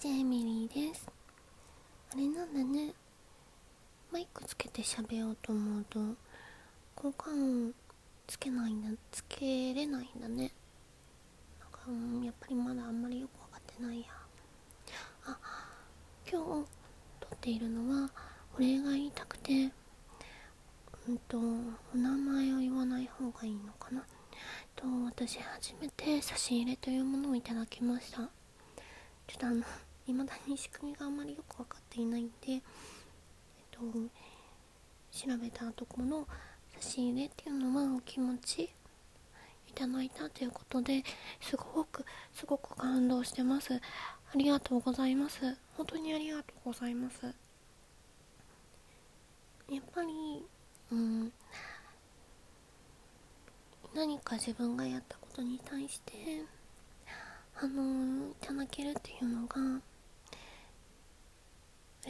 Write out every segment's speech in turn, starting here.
ジェミリーです。あれなんだね。マイクつけて喋ろうと思うと効果音つけないんだつけれないんだね。なんか、うん、やっぱりまだあんまりよく分かってないや。あ今日撮っているのはお礼が言いたくてうんとお名前を言わない方がいいのかな。と私初めて差し入れというものをいただきました。ちょっとあの未だに仕組みがあまりよく分かっていないんでえっと調べたところ差し入れっていうのはお気持ちいただいたということですごくすごく感動してます。ありがとうございます。本当にありがとうございます。やっぱりうん何か自分がやったことに対してあのいただけるっていうのが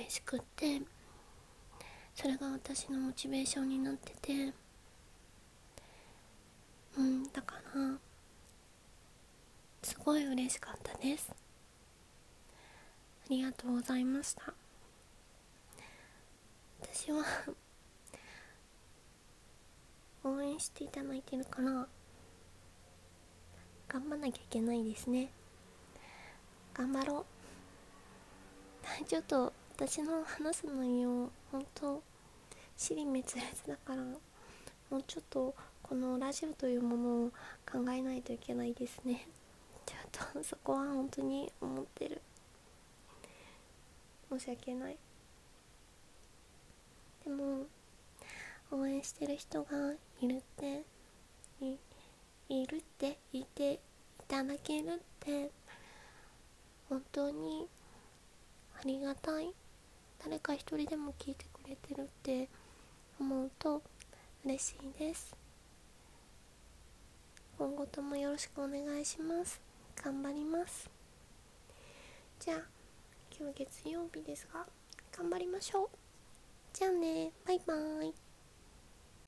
嬉しくってそれが私のモチベーションになっててうんだからすごい嬉しかったです。ありがとうございました。私は応援していただいてるから頑張んなきゃいけないですね。頑張ろう。ちょっと私の話す内容本当尻滅裂だからもうちょっとこのラジオというものを考えないといけないですね。ちょっとそこは本当に思ってる。申し訳ない。でも応援してる人がいるっていいるっていていただけるって本当にありがたい。誰か一人でも聞いてくれてるって思うと嬉しいです。今後ともよろしくお願いします。頑張ります。じゃあ今日月曜日ですが頑張りましょう。じゃあね。バイバーイ。